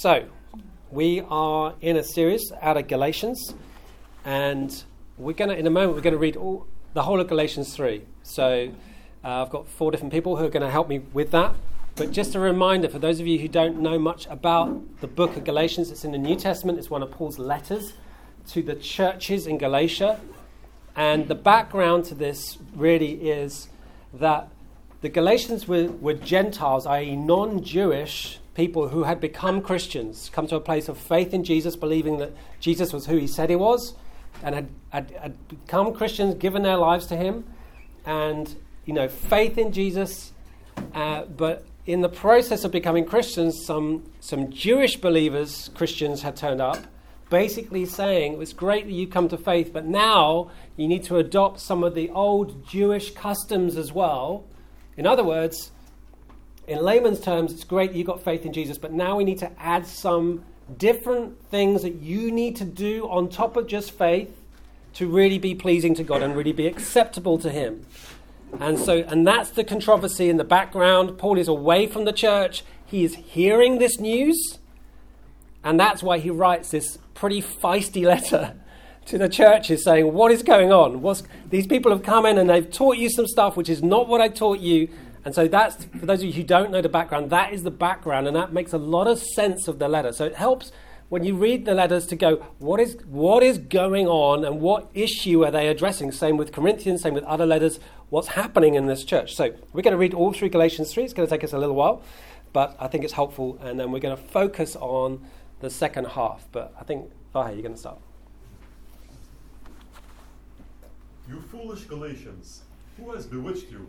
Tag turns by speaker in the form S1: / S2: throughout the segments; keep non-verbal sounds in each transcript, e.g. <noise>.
S1: So, we are in a series out of Galatians, and we're going to, in a moment, we're going to read all, the whole of Galatians 3. So, uh, I've got four different people who are going to help me with that. But just a reminder for those of you who don't know much about the book of Galatians, it's in the New Testament, it's one of Paul's letters to the churches in Galatia. And the background to this really is that the Galatians were, were Gentiles, i.e., non Jewish people who had become Christians, come to a place of faith in Jesus, believing that Jesus was who he said he was, and had, had, had become Christians, given their lives to him, and, you know, faith in Jesus, uh, but in the process of becoming Christians, some, some Jewish believers, Christians, had turned up, basically saying, It was great that you've come to faith, but now you need to adopt some of the old Jewish customs as well. In other words, in layman's terms, it's great that you've got faith in Jesus, but now we need to add some different things that you need to do on top of just faith to really be pleasing to God and really be acceptable to Him. And so, and that's the controversy in the background. Paul is away from the church. He is hearing this news, and that's why he writes this pretty feisty letter <laughs> to the churches saying, What is going on? What's, these people have come in and they've taught you some stuff which is not what I taught you. And so that's, for those of you who don't know the background, that is the background, and that makes a lot of sense of the letter. So it helps when you read the letters to go, what is, what is going on and what issue are they addressing? Same with Corinthians, same with other letters. What's happening in this church? So we're going to read all through Galatians 3. It's going to take us a little while, but I think it's helpful. And then we're going to focus on the second half. But I think, Vahe, you're going to start.
S2: You foolish Galatians, who has bewitched you?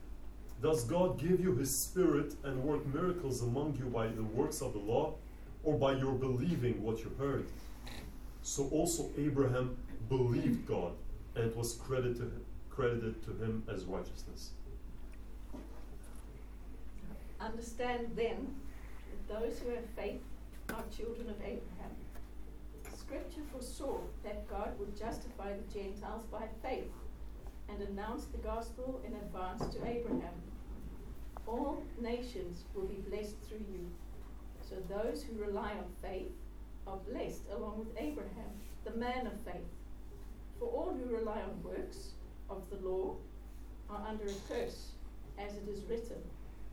S2: Does God give you His Spirit and work miracles among you by the works of the law or by your believing what you heard? So also Abraham believed God, and it was credited, credited to him as righteousness.
S3: Understand then that those who have faith are children of Abraham. Scripture foresaw that God would justify the Gentiles by faith and announce the gospel in advance to Abraham. All nations will be blessed through you. So those who rely on faith are blessed along with Abraham, the man of faith. For all who rely on works of the law are under a curse, as it is written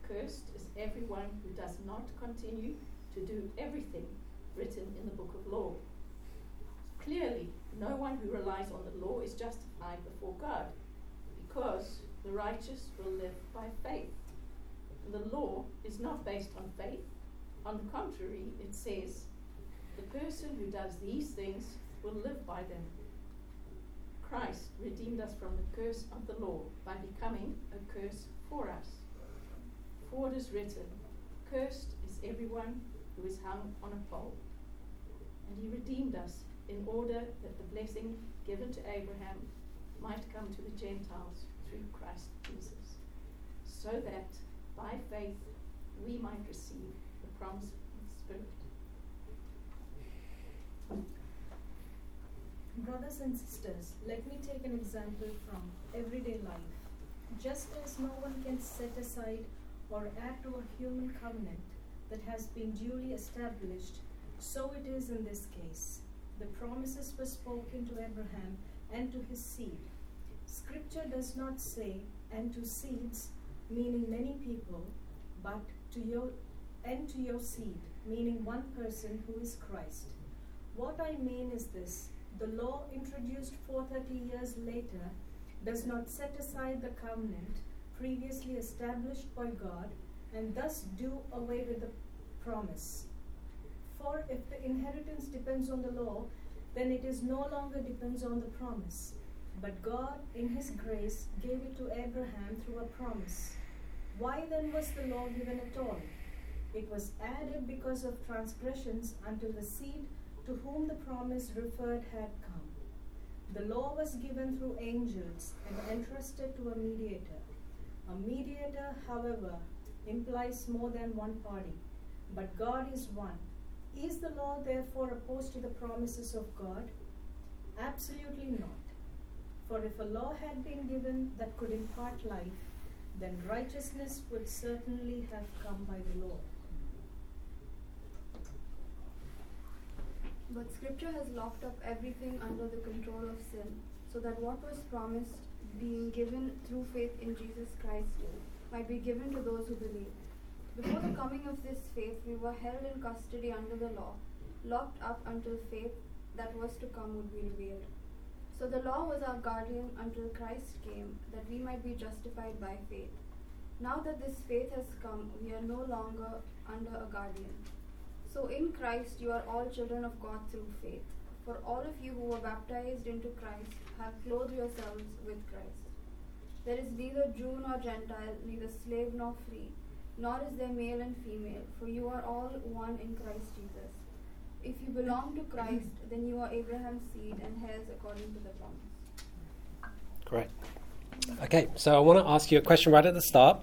S3: Cursed is everyone who does not continue to do everything written in the book of law. Clearly, no one who relies on the law is justified before God, because the righteous will live by faith. The law is not based on faith. On the contrary, it says, the person who does these things will live by them. Christ redeemed us from the curse of the law by becoming a curse for us. For it is written, Cursed is everyone who is hung on a pole. And he redeemed us in order that the blessing given to Abraham might come to the Gentiles through Christ Jesus, so that by faith we might receive the promise of the Spirit.
S4: Brothers and sisters, let me take an example from everyday life. Just as no one can set aside or add to a human covenant that has been duly established, so it is in this case. The promises were spoken to Abraham and to his seed. Scripture does not say, and to seeds, meaning many people, but to your and to your seed, meaning one person who is Christ. What I mean is this the law introduced 430 years later does not set aside the covenant previously established by God and thus do away with the promise. For if the inheritance depends on the law, then it is no longer depends on the promise. But God, in His grace, gave it to Abraham through a promise. Why then was the law given at all? It was added because of transgressions until the seed to whom the promise referred had come. The law was given through angels and entrusted to a mediator. A mediator, however, implies more than one party, but God is one. Is the law therefore opposed to the promises of God? Absolutely not. For if a law had been given that could impart life, then righteousness would certainly have come by the law.
S5: But Scripture has locked up everything under the control of sin, so that what was promised, being given through faith in Jesus Christ, might be given to those who believe. Before the coming of this faith, we were held in custody under the law, locked up until faith that was to come would be revealed. So the law was our guardian until Christ came, that we might be justified by faith. Now that this faith has come, we are no longer under a guardian. So in Christ you are all children of God through faith. For all of you who were baptized into Christ have clothed yourselves with Christ. There is neither Jew nor Gentile, neither slave nor free, nor is there male and female, for you are all one in Christ Jesus. If you belong to Christ, then you are Abraham's seed and heirs according to the promise.
S1: Great. Okay, so I want to ask you a question right at the start,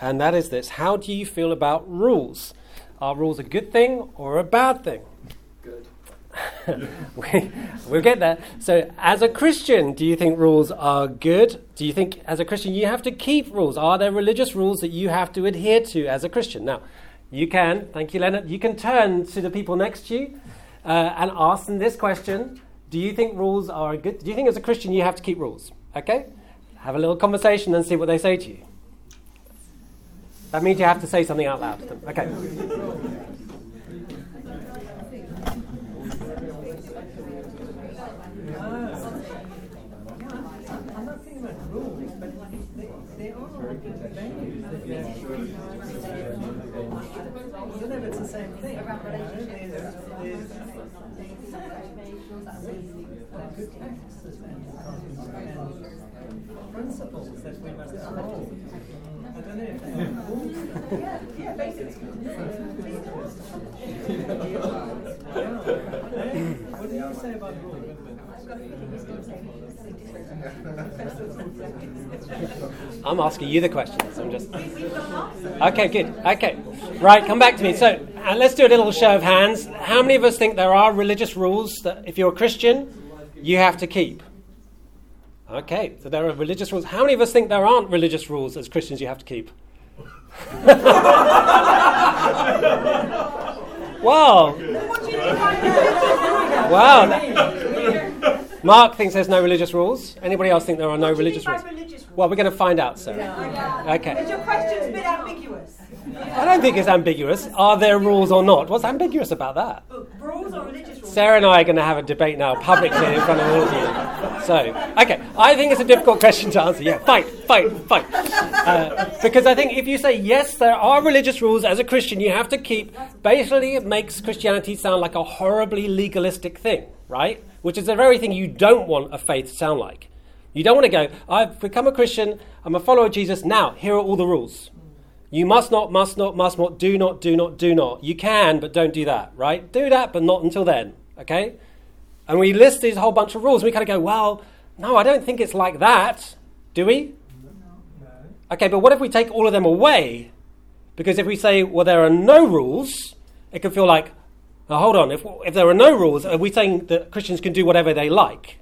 S1: and that is this How do you feel about rules? Are rules a good thing or a bad thing?
S6: Good. <laughs>
S1: we, we'll get there. So, as a Christian, do you think rules are good? Do you think, as a Christian, you have to keep rules? Are there religious rules that you have to adhere to as a Christian? Now, you can, thank you, Leonard, you can turn to the people next to you uh, and ask them this question Do you think rules are good? Do you think, as a Christian, you have to keep rules? Okay? Have a little conversation and see what they say to you. That means you have to say something out loud to them. Okay.
S7: I'm not thinking about rules, but they, they are values that you have to keep. I don't know if it's the same thing. you know, there's- there's- there's and principles that we must uphold. I don't know if are rules. Yeah, basically. What do you say about rules?
S1: I'm asking you the questions. I'm just. Okay, good. Okay. Right, come back to me. So, uh, let's do a little show of hands. How many of us think there are religious rules that, if you're a Christian, you have to keep? Okay, so there are religious rules. How many of us think there aren't religious rules as Christians you have to keep? <laughs> wow. Wow. Mark thinks there's no religious rules. Anybody else think there are no religious rules? Well, we're going to find out, Sarah. Okay.
S8: Is Your question's a bit ambiguous.
S1: I don't think it's ambiguous. Are there rules or not? What's ambiguous about that?
S8: Rules or religious rules?
S1: Sarah and I are going to have a debate now publicly in front of all of you. So, okay, I think it's a difficult question to answer. Yeah, fight, fight, fight. Uh, because I think if you say yes, there are religious rules as a Christian you have to keep, basically it makes Christianity sound like a horribly legalistic thing, right? Which is the very thing you don't want a faith to sound like. You don't want to go, I've become a Christian, I'm a follower of Jesus, now here are all the rules. You must not, must not, must not, do not, do not, do not. You can, but don't do that, right? Do that, but not until then, okay? And we list these whole bunch of rules, and we kind of go, well, no, I don't think it's like that, do we? No. Okay, but what if we take all of them away? Because if we say, well, there are no rules, it could feel like, hold on, if, if there are no rules, are we saying that Christians can do whatever they like?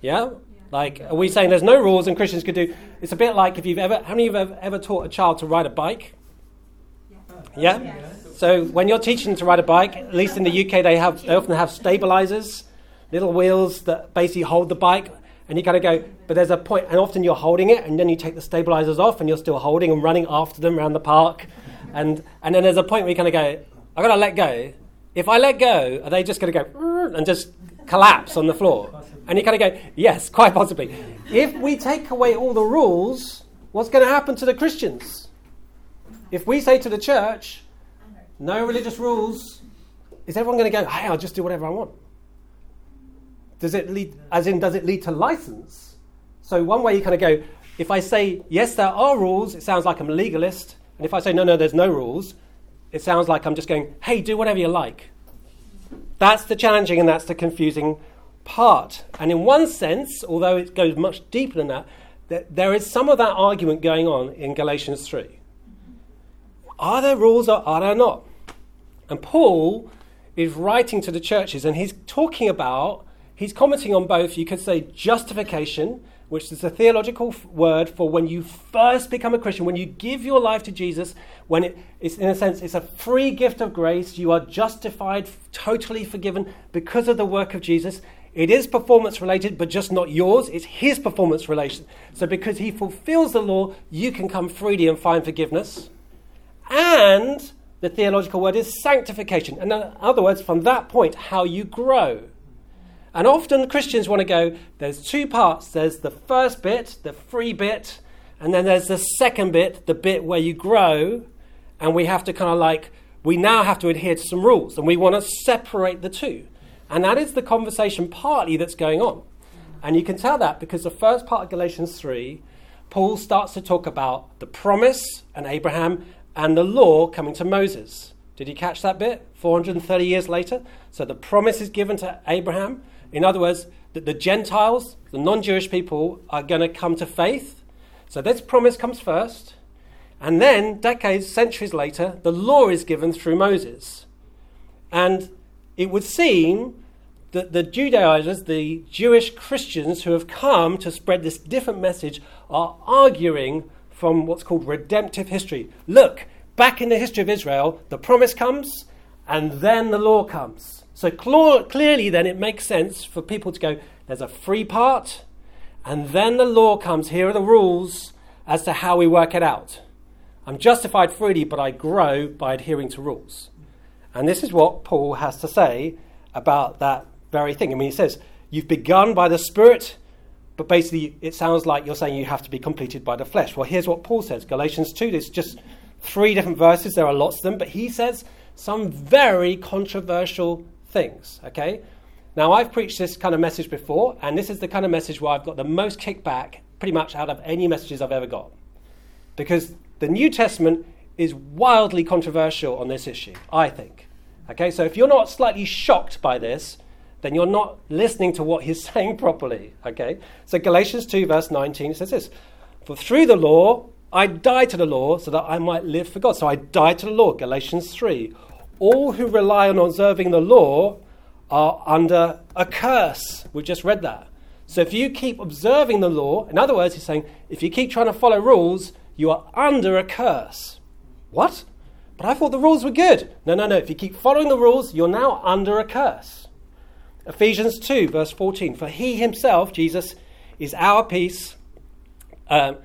S1: Yeah? Like, are we saying there's no rules and Christians could do? It's a bit like if you've ever, how many of you have ever taught a child to ride a bike? Yeah? So when you're teaching them to ride a bike, at least in the UK, they, have, they often have stabilizers, little wheels that basically hold the bike. And you kind of go, but there's a point, and often you're holding it, and then you take the stabilizers off, and you're still holding and running after them around the park. And, and then there's a point where you kind of go, I've got to let go. If I let go, are they just going to go and just collapse on the floor? And you kind of go, yes, quite possibly. If we take away all the rules, what's going to happen to the Christians? If we say to the church, no religious rules, is everyone going to go, hey, I'll just do whatever I want? Does it lead, as in, does it lead to license? So one way you kind of go, if I say, yes, there are rules, it sounds like I'm a legalist. And if I say, no, no, there's no rules, it sounds like I'm just going, hey, do whatever you like. That's the challenging and that's the confusing part. And in one sense, although it goes much deeper than that, there is some of that argument going on in Galatians 3. Are there rules or are there not? And Paul is writing to the churches and he's talking about, he's commenting on both, you could say, justification, which is a theological f- word for when you first become a Christian, when you give your life to Jesus, when it, it's, in a sense, it's a free gift of grace. You are justified, totally forgiven because of the work of Jesus. It is performance related, but just not yours. It's his performance relation. So because he fulfills the law, you can come freely and find forgiveness. And the theological word is sanctification. And in other words, from that point, how you grow. And often Christians want to go, there's two parts. There's the first bit, the free bit, and then there's the second bit, the bit where you grow. And we have to kind of like, we now have to adhere to some rules. And we want to separate the two. And that is the conversation partly that's going on. And you can tell that because the first part of Galatians 3, Paul starts to talk about the promise and Abraham and the law coming to Moses. Did you catch that bit? 430 years later. So the promise is given to Abraham. In other words, that the Gentiles, the non Jewish people, are going to come to faith. So this promise comes first. And then, decades, centuries later, the law is given through Moses. And it would seem that the Judaizers, the Jewish Christians who have come to spread this different message, are arguing from what's called redemptive history. Look, back in the history of Israel, the promise comes and then the law comes. So cl- clearly, then it makes sense for people to go, there's a free part, and then the law comes. Here are the rules as to how we work it out. I'm justified freely, but I grow by adhering to rules. And this is what Paul has to say about that very thing. I mean, he says, You've begun by the Spirit, but basically it sounds like you're saying you have to be completed by the flesh. Well, here's what Paul says Galatians 2, there's just three different verses, there are lots of them, but he says some very controversial things, okay? Now, I've preached this kind of message before, and this is the kind of message where I've got the most kickback pretty much out of any messages I've ever got. Because the New Testament is wildly controversial on this issue, I think. Okay, so if you're not slightly shocked by this, then you're not listening to what he's <laughs> saying properly. Okay, so Galatians 2, verse 19 says this For through the law, I died to the law so that I might live for God. So I died to the law. Galatians 3. All who rely on observing the law are under a curse. We just read that. So if you keep observing the law, in other words, he's saying, if you keep trying to follow rules, you are under a curse. What? But I thought the rules were good. No, no, no. If you keep following the rules, you're now under a curse. Ephesians 2, verse 14. For he himself, Jesus, is our peace um,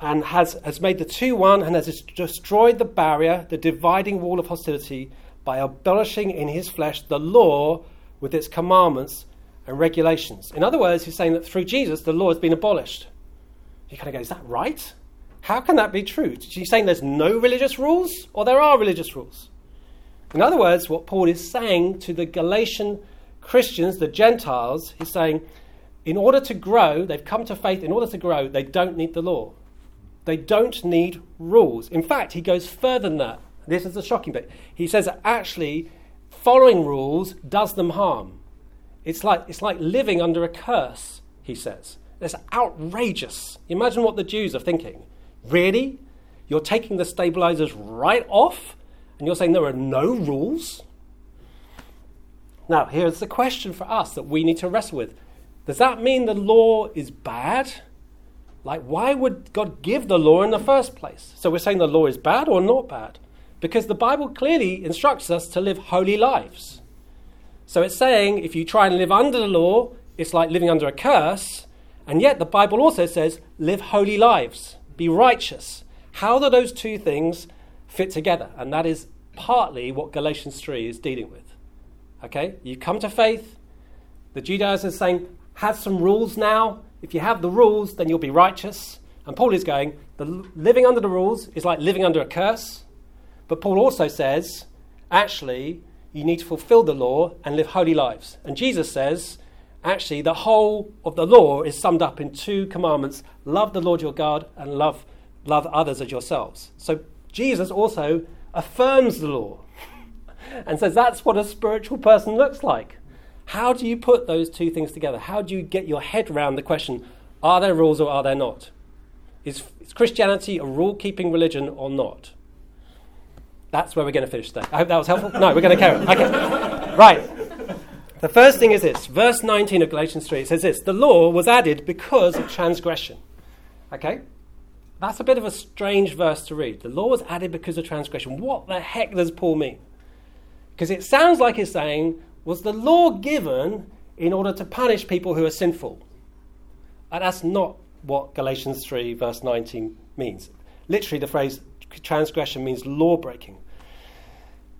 S1: and has, has made the two one and has destroyed the barrier, the dividing wall of hostility, by abolishing in his flesh the law with its commandments and regulations. In other words, he's saying that through Jesus, the law has been abolished. You kind of go, is that right? How can that be true? Is he saying there's no religious rules or there are religious rules? In other words, what Paul is saying to the Galatian Christians, the Gentiles, he's saying, in order to grow, they've come to faith, in order to grow, they don't need the law. They don't need rules. In fact, he goes further than that. This is the shocking bit. He says that actually following rules does them harm. It's like, it's like living under a curse, he says. It's outrageous. Imagine what the Jews are thinking. Really? You're taking the stabilizers right off and you're saying there are no rules? Now, here's the question for us that we need to wrestle with. Does that mean the law is bad? Like, why would God give the law in the first place? So we're saying the law is bad or not bad? Because the Bible clearly instructs us to live holy lives. So it's saying if you try and live under the law, it's like living under a curse. And yet the Bible also says live holy lives, be righteous. How do those two things fit together? And that is partly what Galatians 3 is dealing with. Okay? You come to faith. The Judaizers are saying, have some rules now. If you have the rules, then you'll be righteous. And Paul is going, the living under the rules is like living under a curse. But Paul also says, actually, you need to fulfill the law and live holy lives. And Jesus says, actually, the whole of the law is summed up in two commandments love the Lord your God and love, love others as yourselves. So Jesus also affirms the law. And says that's what a spiritual person looks like. How do you put those two things together? How do you get your head around the question are there rules or are there not? Is, is Christianity a rule keeping religion or not? That's where we're going to finish today. I hope that was helpful. No, we're going to carry on. Okay. Right. The first thing is this verse 19 of Galatians 3 it says this The law was added because of transgression. Okay? That's a bit of a strange verse to read. The law was added because of transgression. What the heck does Paul mean? Because it sounds like he's saying, was the law given in order to punish people who are sinful? And that's not what Galatians 3, verse 19 means. Literally, the phrase transgression means law breaking.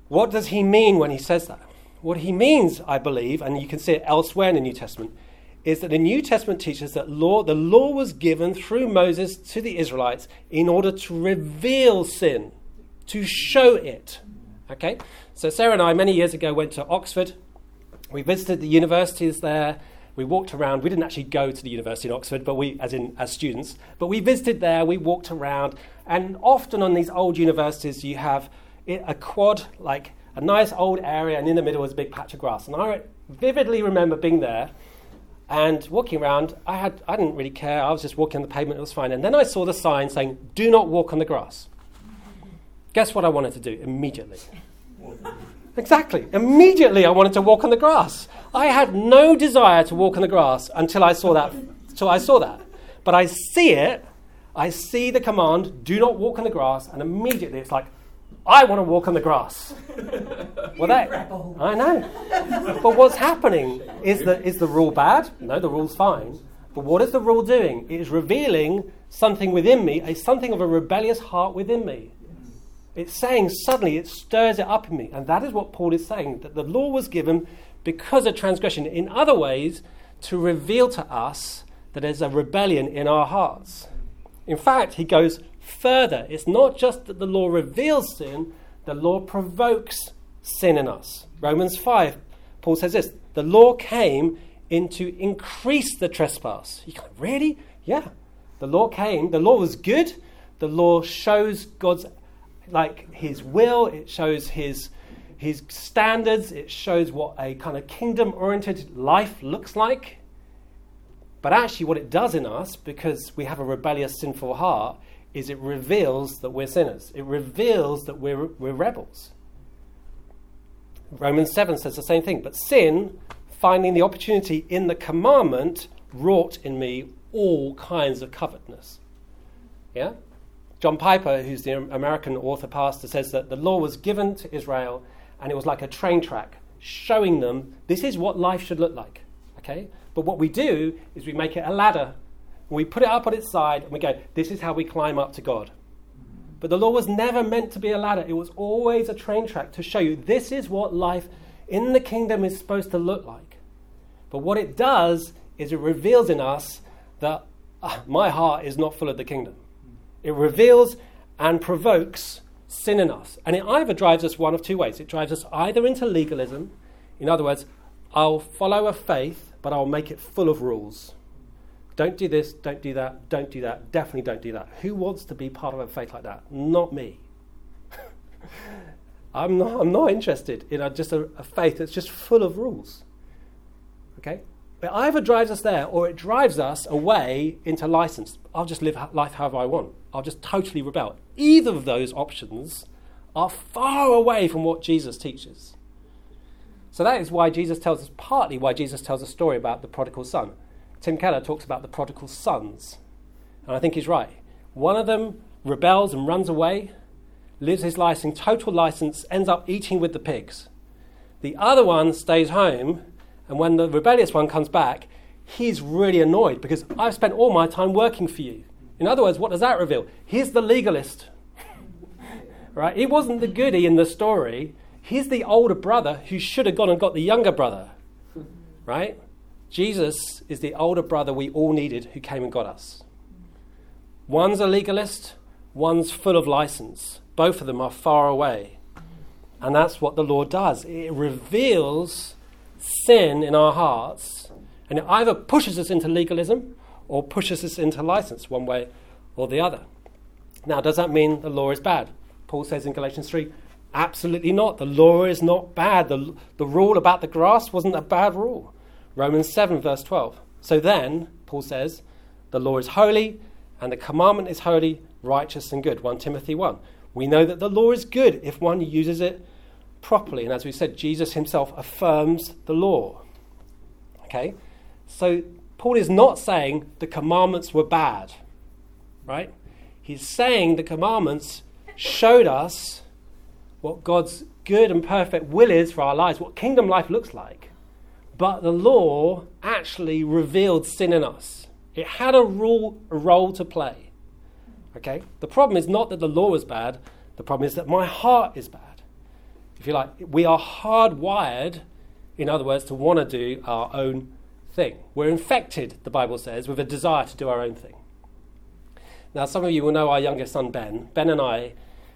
S1: What does he mean when he says that? What he means, I believe, and you can see it elsewhere in the New Testament, is that the New Testament teaches that law, the law was given through Moses to the Israelites in order to reveal sin, to show it. Okay? So Sarah and I, many years ago, went to Oxford. We visited the universities there. We walked around. We didn't actually go to the university in Oxford, but we, as in as students, but we visited there. We walked around, and often on these old universities, you have a quad, like a nice old area, and in the middle was a big patch of grass. And I vividly remember being there and walking around. I had I didn't really care. I was just walking on the pavement. It was fine. And then I saw the sign saying, "Do not walk on the grass." Guess what I wanted to do immediately? Exactly. Immediately, I wanted to walk on the grass. I had no desire to walk on the grass until I saw that. Until I saw that. But I see it. I see the command, "Do not walk on the grass," and immediately it's like, I want to walk on the grass. well, that I know. But what's happening is that is the rule bad? No, the rule's fine. But what is the rule doing? It is revealing something within me, a something of a rebellious heart within me. It's saying suddenly it stirs it up in me. And that is what Paul is saying that the law was given because of transgression. In other ways, to reveal to us that there's a rebellion in our hearts. In fact, he goes further. It's not just that the law reveals sin, the law provokes sin in us. Romans 5, Paul says this the law came in to increase the trespass. You go, really? Yeah. The law came, the law was good. The law shows God's like his will, it shows his his standards, it shows what a kind of kingdom oriented life looks like. But actually, what it does in us, because we have a rebellious, sinful heart, is it reveals that we're sinners. It reveals that we're, we're rebels. Romans 7 says the same thing. But sin, finding the opportunity in the commandment, wrought in me all kinds of covetousness. Yeah? John Piper, who's the American author pastor, says that the law was given to Israel and it was like a train track showing them this is what life should look like. Okay? But what we do is we make it a ladder. We put it up on its side and we go, this is how we climb up to God. But the law was never meant to be a ladder, it was always a train track to show you this is what life in the kingdom is supposed to look like. But what it does is it reveals in us that uh, my heart is not full of the kingdom. It reveals and provokes sin in us. And it either drives us one of two ways. It drives us either into legalism, in other words, I'll follow a faith, but I'll make it full of rules. Don't do this, don't do that, don't do that, definitely don't do that. Who wants to be part of a faith like that? Not me. <laughs> I'm, not, I'm not interested in a, just a, a faith that's just full of rules. Okay? It either drives us there or it drives us away into license. I'll just live life however I want. I'll just totally rebel. Either of those options are far away from what Jesus teaches. So that is why Jesus tells us, partly why Jesus tells a story about the prodigal son. Tim Keller talks about the prodigal sons. And I think he's right. One of them rebels and runs away, lives his life in total license, ends up eating with the pigs. The other one stays home, and when the rebellious one comes back, he's really annoyed because I've spent all my time working for you. In other words, what does that reveal? He's the legalist. right? He wasn't the goody in the story. He's the older brother who should have gone and got the younger brother. Right? Jesus is the older brother we all needed who came and got us. One's a legalist, one's full of license. Both of them are far away. And that's what the Lord does. It reveals sin in our hearts, and it either pushes us into legalism or pushes us into license, one way or the other. Now, does that mean the law is bad? Paul says in Galatians 3 Absolutely not. The law is not bad. The, the rule about the grass wasn't a bad rule. Romans 7, verse 12. So then, Paul says, the law is holy, and the commandment is holy, righteous, and good. 1 Timothy 1. We know that the law is good if one uses it properly. And as we said, Jesus himself affirms the law. Okay? So Paul is not saying the commandments were bad, right? He's saying the commandments showed us what God's good and perfect will is for our lives, what kingdom life looks like. But the law actually revealed sin in us. It had a role, a role to play. Okay? The problem is not that the law is bad, the problem is that my heart is bad. If you like, we are hardwired, in other words, to want to do our own thing. We're infected, the Bible says, with a desire to do our own thing. Now, some of you will know our youngest son, Ben. Ben and I,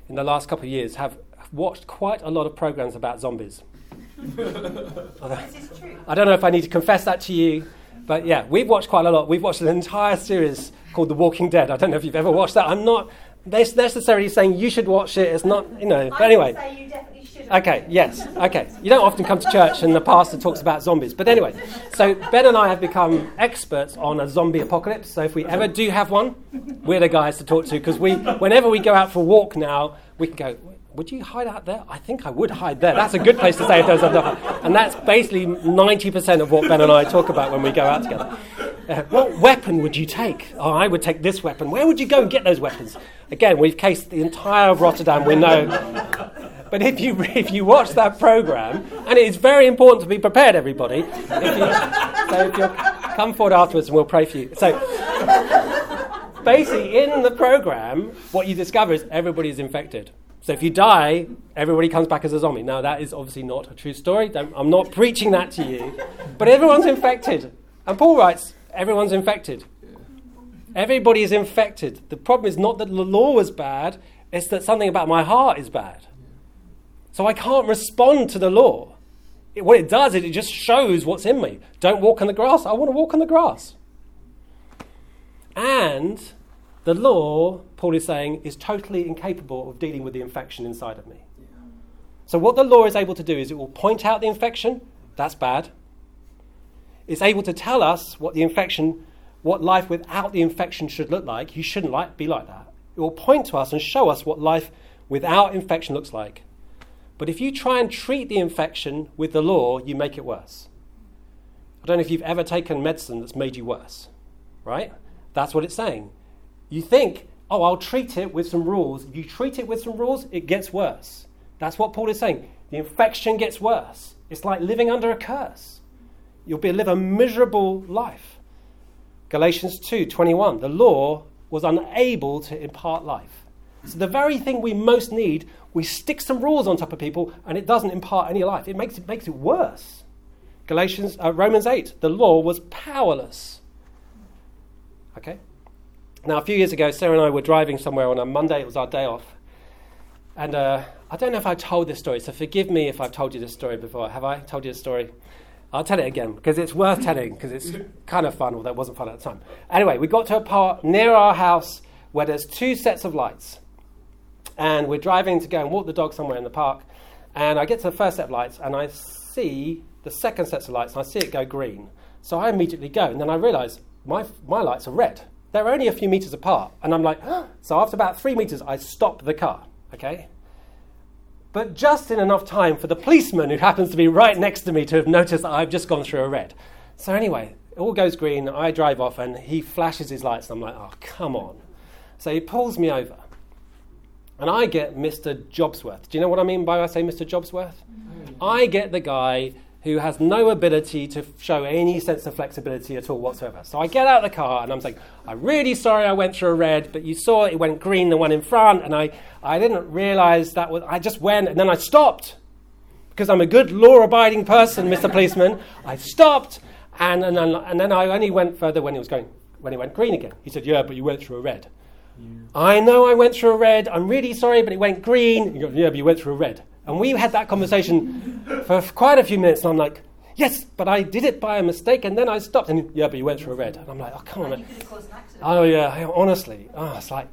S1: in the last couple of years, have watched quite a lot of programs about zombies. <laughs>
S8: This is true.
S1: I don't know if I need to confess that to you, but yeah, we've watched quite a lot. We've watched an entire series called The Walking Dead. I don't know if you've ever watched that. I'm not necessarily saying you should watch it. It's not, you know. But anyway. Okay, yes, okay. You don't often come to church and the pastor talks about zombies. But anyway, so Ben and I have become experts on a zombie apocalypse. So if we ever do have one, we're the guys to talk to because we, whenever we go out for a walk now, we can go, would you hide out there? I think I would hide there. That's a good place to stay if there's enough. And that's basically 90% of what Ben and I talk about when we go out together. Uh, what weapon would you take? Oh, I would take this weapon. Where would you go and get those weapons? Again, we've cased the entire of Rotterdam. We know but if you, <laughs> if you watch that program, and it is very important to be prepared, everybody. If you, so if you come forward afterwards and we'll pray for you. So basically, in the program, what you discover is everybody is infected. So if you die, everybody comes back as a zombie. Now, that is obviously not a true story. Don't, I'm not preaching that to you. But everyone's infected. And Paul writes, everyone's infected. Everybody is infected. The problem is not that the law was bad, it's that something about my heart is bad. So I can't respond to the law. It, what it does is it just shows what's in me. Don't walk on the grass. I want to walk on the grass. And the law, Paul is saying, is totally incapable of dealing with the infection inside of me. So, what the law is able to do is it will point out the infection. That's bad. It's able to tell us what the infection, what life without the infection should look like. You shouldn't like, be like that. It will point to us and show us what life without infection looks like. But if you try and treat the infection with the law, you make it worse. I don't know if you've ever taken medicine that's made you worse, right? That's what it's saying. You think, oh, I'll treat it with some rules. If you treat it with some rules, it gets worse. That's what Paul is saying. The infection gets worse. It's like living under a curse. You'll be, live a miserable life. Galatians 2:21. The law was unable to impart life. So the very thing we most need, we stick some rules on top of people, and it doesn't impart any life. It makes it makes it worse. Galatians, uh, Romans 8. The law was powerless. Okay. Now, a few years ago, Sarah and I were driving somewhere on a Monday. It was our day off, and uh, I don't know if I told this story, so forgive me if I've told you this story before. Have I told you this story? I'll tell it again because it's worth telling because it's kind of fun, although it wasn't fun at the time. Anyway, we got to a part near our house where there's two sets of lights and we're driving to go and walk the dog somewhere in the park. And I get to the first set of lights, and I see the second set of lights, and I see it go green. So I immediately go, and then I realise my my lights are red. They're only a few meters apart, and I'm like, so after about three meters, I stop the car. Okay. But just in enough time for the policeman who happens to be right next to me to have noticed that I've just gone through a red. So anyway, it all goes green. I drive off, and he flashes his lights, and I'm like, oh come on. So he pulls me over. And I get Mr. Jobsworth. Do you know what I mean by I say Mr. Jobsworth? Mm. I get the guy who has no ability to show any sense of flexibility at all whatsoever. So I get out of the car and I'm saying, I'm really sorry I went through a red, but you saw it went green, the one in front, and I, I didn't realize that was, I just went and then I stopped. Because I'm a good law abiding person, Mr. <laughs> Policeman. I stopped and, and, and then I only went further when it was going, when it went green again. He said, Yeah, but you went through a red. I know I went through a red. I'm really sorry, but it went green. You go, yeah, but you went through a red. And we had that conversation for quite a few minutes. And I'm like, yes, but I did it by a mistake. And then I stopped. And yeah, but you went through a red. And I'm like, oh, come on.
S8: You could have caused an.
S1: Oh, yeah, honestly. Oh, it's like,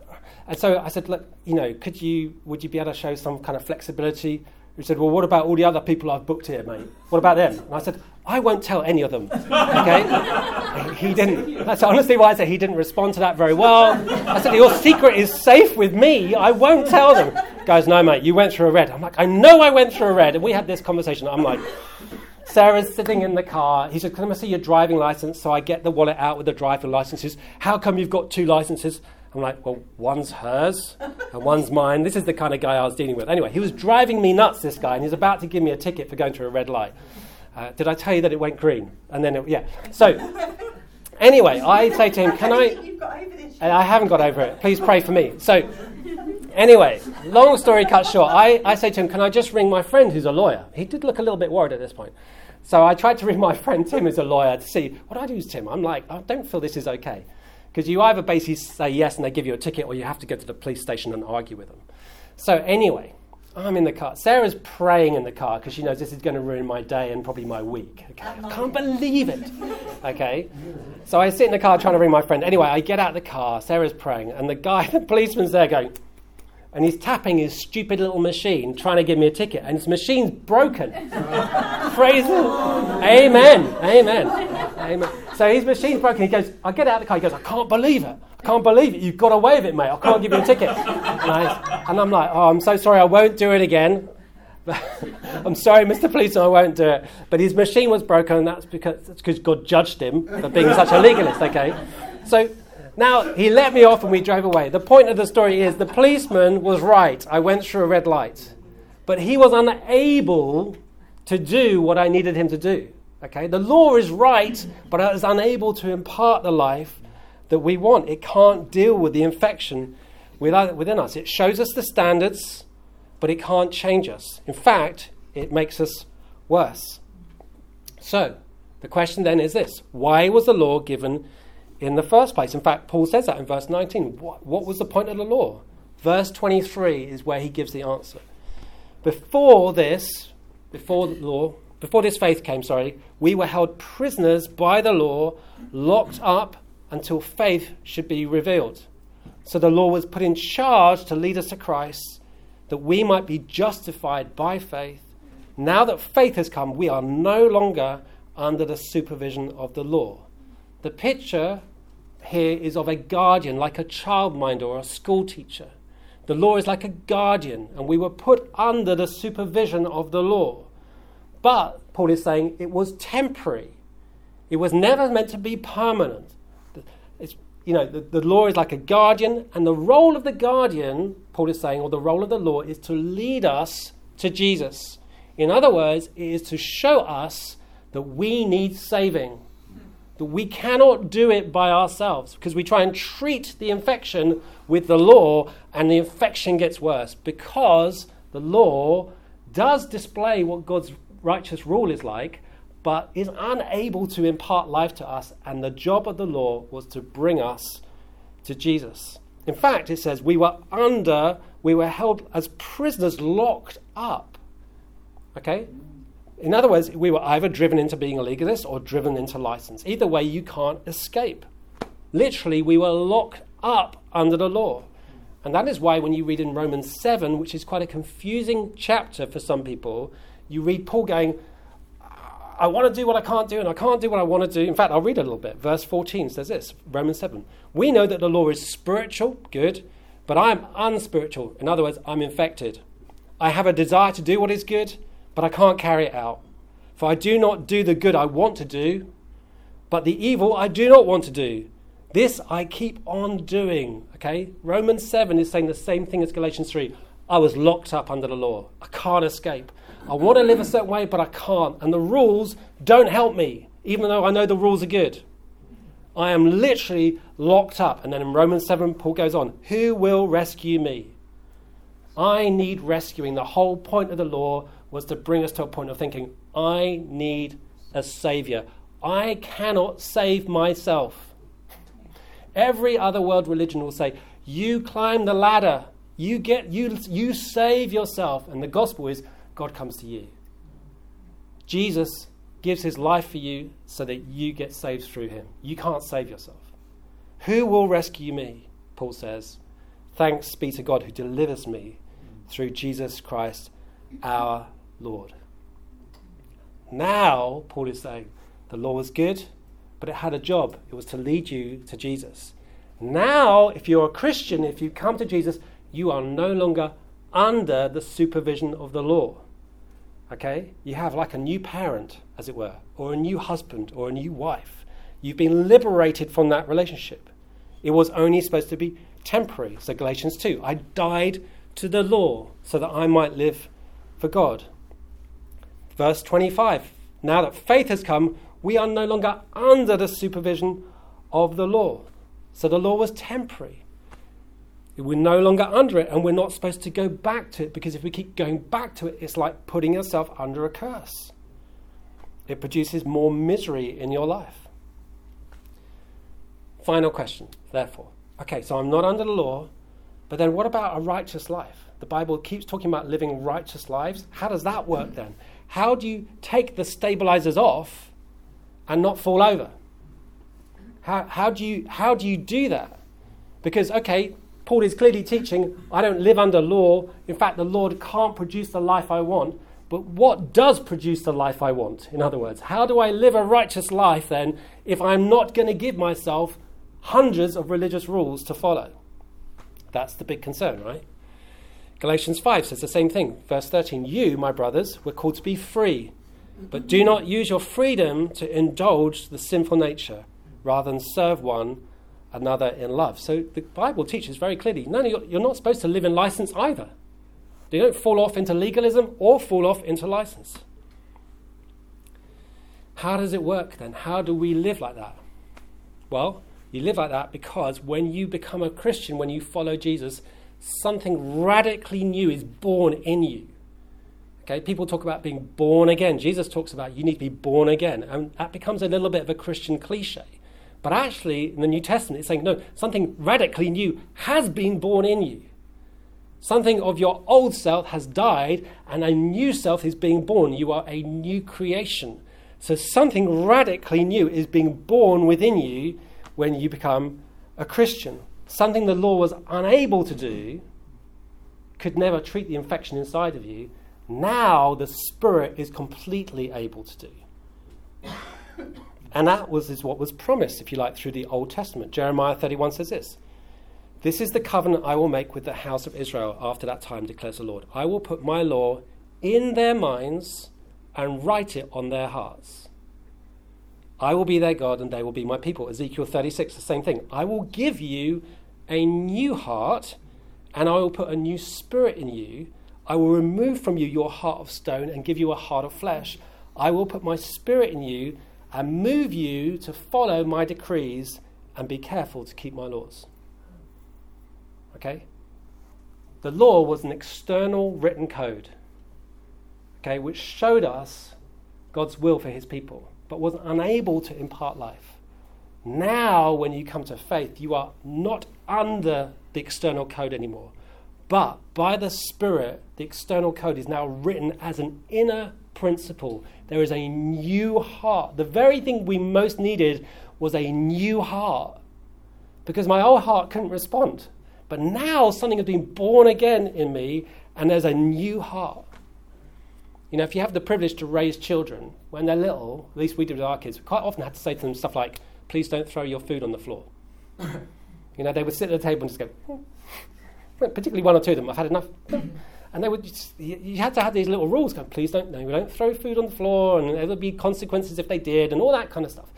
S1: And so I said, look, you know, could you, would you be able to show some kind of flexibility? He said, well, what about all the other people I've booked here, mate? What about them? And I said, I won't tell any of them. Okay? he didn't. That's honestly why I said he didn't respond to that very well. I said, your secret is safe with me. I won't tell them. Guys, no, mate, you went through a red. I'm like, I know I went through a red. And we had this conversation. I'm like, Sarah's sitting in the car. He said, Can I see your driving license? So I get the wallet out with the driving licenses. How come you've got two licenses? I'm like, Well, one's hers and one's mine. This is the kind of guy I was dealing with. Anyway, he was driving me nuts, this guy, and he's about to give me a ticket for going through a red light. Uh, did I tell you that it went green? And then, it, yeah. So, anyway, I say to him, Can I? <laughs>
S8: You've got over this.
S1: I haven't got over it. Please pray for me. So, anyway, long story cut short, I, I say to him, Can I just ring my friend who's a lawyer? He did look a little bit worried at this point. So I tried to ring my friend Tim, who's a lawyer, to see what I do is Tim. I'm like, I don't feel this is okay. Because you either basically say yes and they give you a ticket, or you have to go to the police station and argue with them. So, anyway, I'm in the car. Sarah's praying in the car because she knows this is going to ruin my day and probably my week. Okay? I can't believe it. Okay? So I sit in the car trying to ring my friend. Anyway, I get out of the car. Sarah's praying. And the guy, <laughs> the policeman's there going, and he's tapping his stupid little machine trying to give me a ticket. And his machine's broken. <laughs> Praise Amen. Amen. Amen. So his machine's broken. He goes, I get out of the car. He goes, I can't believe it. Can't believe it. You've got away with it, mate. I can't give you a ticket. And I'm like, oh, I'm so sorry. I won't do it again. <laughs> I'm sorry, Mr. Policeman, I won't do it. But his machine was broken, and that's because, that's because God judged him for being such a legalist, okay? So now he let me off and we drove away. The point of the story is the policeman was right. I went through a red light. But he was unable to do what I needed him to do. Okay? The law is right, but I was unable to impart the life that we want. It can't deal with the infection within us. It shows us the standards, but it can't change us. In fact, it makes us worse. So, the question then is this why was the law given in the first place? In fact, Paul says that in verse 19. What, what was the point of the law? Verse 23 is where he gives the answer. Before this, before the law, before this faith came, sorry, we were held prisoners by the law, locked up until faith should be revealed. So the law was put in charge to lead us to Christ, that we might be justified by faith. Now that faith has come, we are no longer under the supervision of the law. The picture here is of a guardian, like a childminder or a school teacher. The law is like a guardian, and we were put under the supervision of the law. But, Paul is saying, it was temporary. It was never meant to be permanent. You know, the, the law is like a guardian, and the role of the guardian, Paul is saying, or the role of the law, is to lead us to Jesus. In other words, it is to show us that we need saving that we cannot do it by ourselves because we try and treat the infection with the law and the infection gets worse because the law does display what God's righteous rule is like but is unable to impart life to us and the job of the law was to bring us to Jesus. In fact, it says we were under, we were held as prisoners locked up. Okay? In other words, we were either driven into being a legalist or driven into license. Either way, you can't escape. Literally, we were locked up under the law. And that is why, when you read in Romans 7, which is quite a confusing chapter for some people, you read Paul going, I want to do what I can't do, and I can't do what I want to do. In fact, I'll read a little bit. Verse 14 says this Romans 7. We know that the law is spiritual, good, but I am unspiritual. In other words, I'm infected. I have a desire to do what is good but I can't carry it out. For I do not do the good I want to do, but the evil I do not want to do. This I keep on doing. Okay? Romans 7 is saying the same thing as Galatians 3. I was locked up under the law. I can't escape. I want to live a certain way, but I can't. And the rules don't help me, even though I know the rules are good. I am literally locked up. And then in Romans 7, Paul goes on Who will rescue me? I need rescuing. The whole point of the law was to bring us to a point of thinking, I need a savior. I cannot save myself. Every other world religion will say, you climb the ladder, you get you you save yourself, and the gospel is God comes to you. Jesus gives his life for you so that you get saved through him. You can't save yourself. Who will rescue me? Paul says. Thanks be to God who delivers me through Jesus Christ our Lord. Now, Paul is saying, the law was good, but it had a job. It was to lead you to Jesus. Now, if you're a Christian, if you come to Jesus, you are no longer under the supervision of the law. Okay? You have like a new parent, as it were, or a new husband, or a new wife. You've been liberated from that relationship. It was only supposed to be temporary. So, Galatians 2 I died to the law so that I might live for God. Verse 25 Now that faith has come, we are no longer under the supervision of the law. So, the law was temporary. We're no longer under it, and we're not supposed to go back to it because if we keep going back to it, it's like putting yourself under a curse. It produces more misery in your life. Final question, therefore. Okay, so I'm not under the law, but then what about a righteous life? The Bible keeps talking about living righteous lives. How does that work then? How do you take the stabilizers off and not fall over? How, how, do, you, how do you do that? Because, okay, Paul is clearly teaching I don't live under law. In fact, the Lord can't produce the life I want. But what does produce the life I want? In other words, how do I live a righteous life then if I'm not going to give myself hundreds of religious rules to follow? That's the big concern, right? Galatians 5 says the same thing. Verse 13 You, my brothers, were called to be free, but do not use your freedom to indulge the sinful nature, rather than serve one another in love. So the Bible teaches very clearly no, you're not supposed to live in license either. You don't fall off into legalism or fall off into license. How does it work then? How do we live like that? Well, you live like that because when you become a Christian, when you follow Jesus, something radically new is born in you. Okay, people talk about being born again. Jesus talks about you need to be born again, and that becomes a little bit of a Christian cliche. But actually, in the New Testament, it's saying, no, something radically new has been born in you. Something of your old self has died, and a new self is being born. You are a new creation. So, something radically new is being born within you when you become a Christian. Something the law was unable to do, could never treat the infection inside of you. Now, the Spirit is completely able to do. And that was is what was promised, if you like, through the Old Testament. Jeremiah 31 says this This is the covenant I will make with the house of Israel after that time, declares the Lord. I will put my law in their minds and write it on their hearts. I will be their God and they will be my people. Ezekiel 36, the same thing. I will give you a new heart and I will put a new spirit in you. I will remove from you your heart of stone and give you a heart of flesh. I will put my spirit in you and move you to follow my decrees and be careful to keep my laws. Okay? The law was an external written code, okay, which showed us God's will for his people, but was unable to impart life. Now, when you come to faith, you are not under the external code anymore. But by the Spirit, the external code is now written as an inner principle. There is a new heart. The very thing we most needed was a new heart because my old heart couldn't respond. But now something has been born again in me, and there's a new heart. You know, if you have the privilege to raise children when they're little, at least we did with our kids, we quite often had to say to them stuff like, please don't throw your food on the floor. <laughs> you know, they would sit at the table and just go, <laughs> particularly one or two of them, I've had enough. And they would, just, you had to have these little rules going, please don't, no, don't throw food on the floor, and there would be consequences if they did, and all that kind of stuff.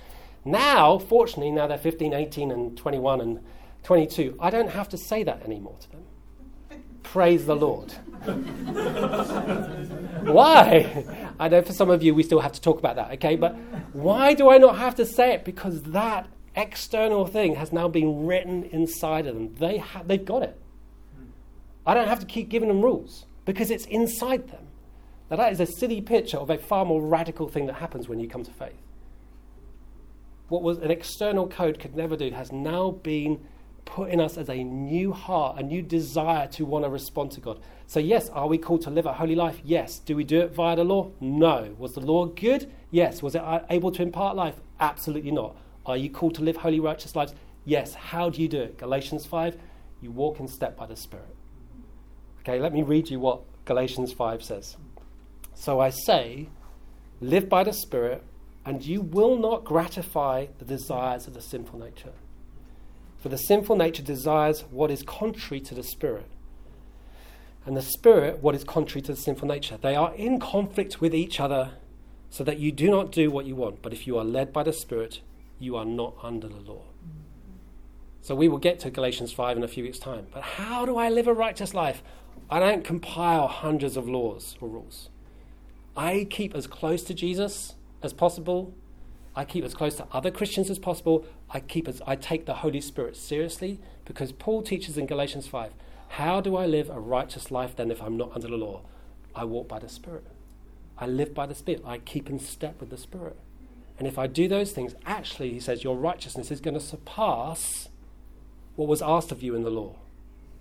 S1: Now, fortunately, now they're 15, 18, and 21, and 22, I don't have to say that anymore to them. Praise the Lord. <laughs> why? I know for some of you we still have to talk about that, okay? But why do I not have to say it? Because that external thing has now been written inside of them. They ha- they've got it. I don't have to keep giving them rules because it's inside them. Now, that is a silly picture of a far more radical thing that happens when you come to faith. What was an external code could never do has now been put in us as a new heart, a new desire to want to respond to God. So, yes, are we called to live a holy life? Yes. Do we do it via the law? No. Was the law good? Yes. Was it uh, able to impart life? Absolutely not. Are you called to live holy, righteous lives? Yes. How do you do it? Galatians 5 You walk in step by the Spirit. Okay, let me read you what Galatians 5 says. So I say, live by the Spirit, and you will not gratify the desires of the sinful nature. For the sinful nature desires what is contrary to the Spirit, and the Spirit what is contrary to the sinful nature. They are in conflict with each other, so that you do not do what you want. But if you are led by the Spirit, you are not under the law. So we will get to Galatians 5 in a few weeks' time. But how do I live a righteous life? I don't compile hundreds of laws or rules. I keep as close to Jesus as possible. I keep as close to other Christians as possible. I keep as I take the Holy Spirit seriously because Paul teaches in Galatians 5, how do I live a righteous life then if I'm not under the law? I walk by the Spirit. I live by the Spirit. I keep in step with the Spirit. And if I do those things, actually, he says, your righteousness is going to surpass what was asked of you in the law.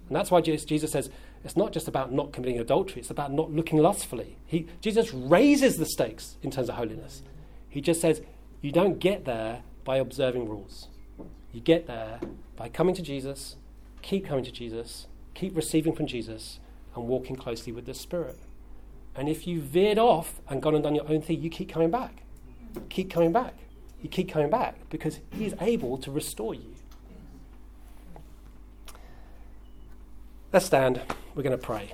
S1: And that's why Jesus says it's not just about not committing adultery, it's about not looking lustfully. He, Jesus raises the stakes in terms of holiness. He just says, you don't get there by observing rules. You get there by coming to Jesus, keep coming to Jesus, keep receiving from Jesus, and walking closely with the Spirit. And if you veered off and gone and done your own thing, you keep coming back. Keep coming back. You keep coming back because He's able to restore you. Let's stand. We're going to pray.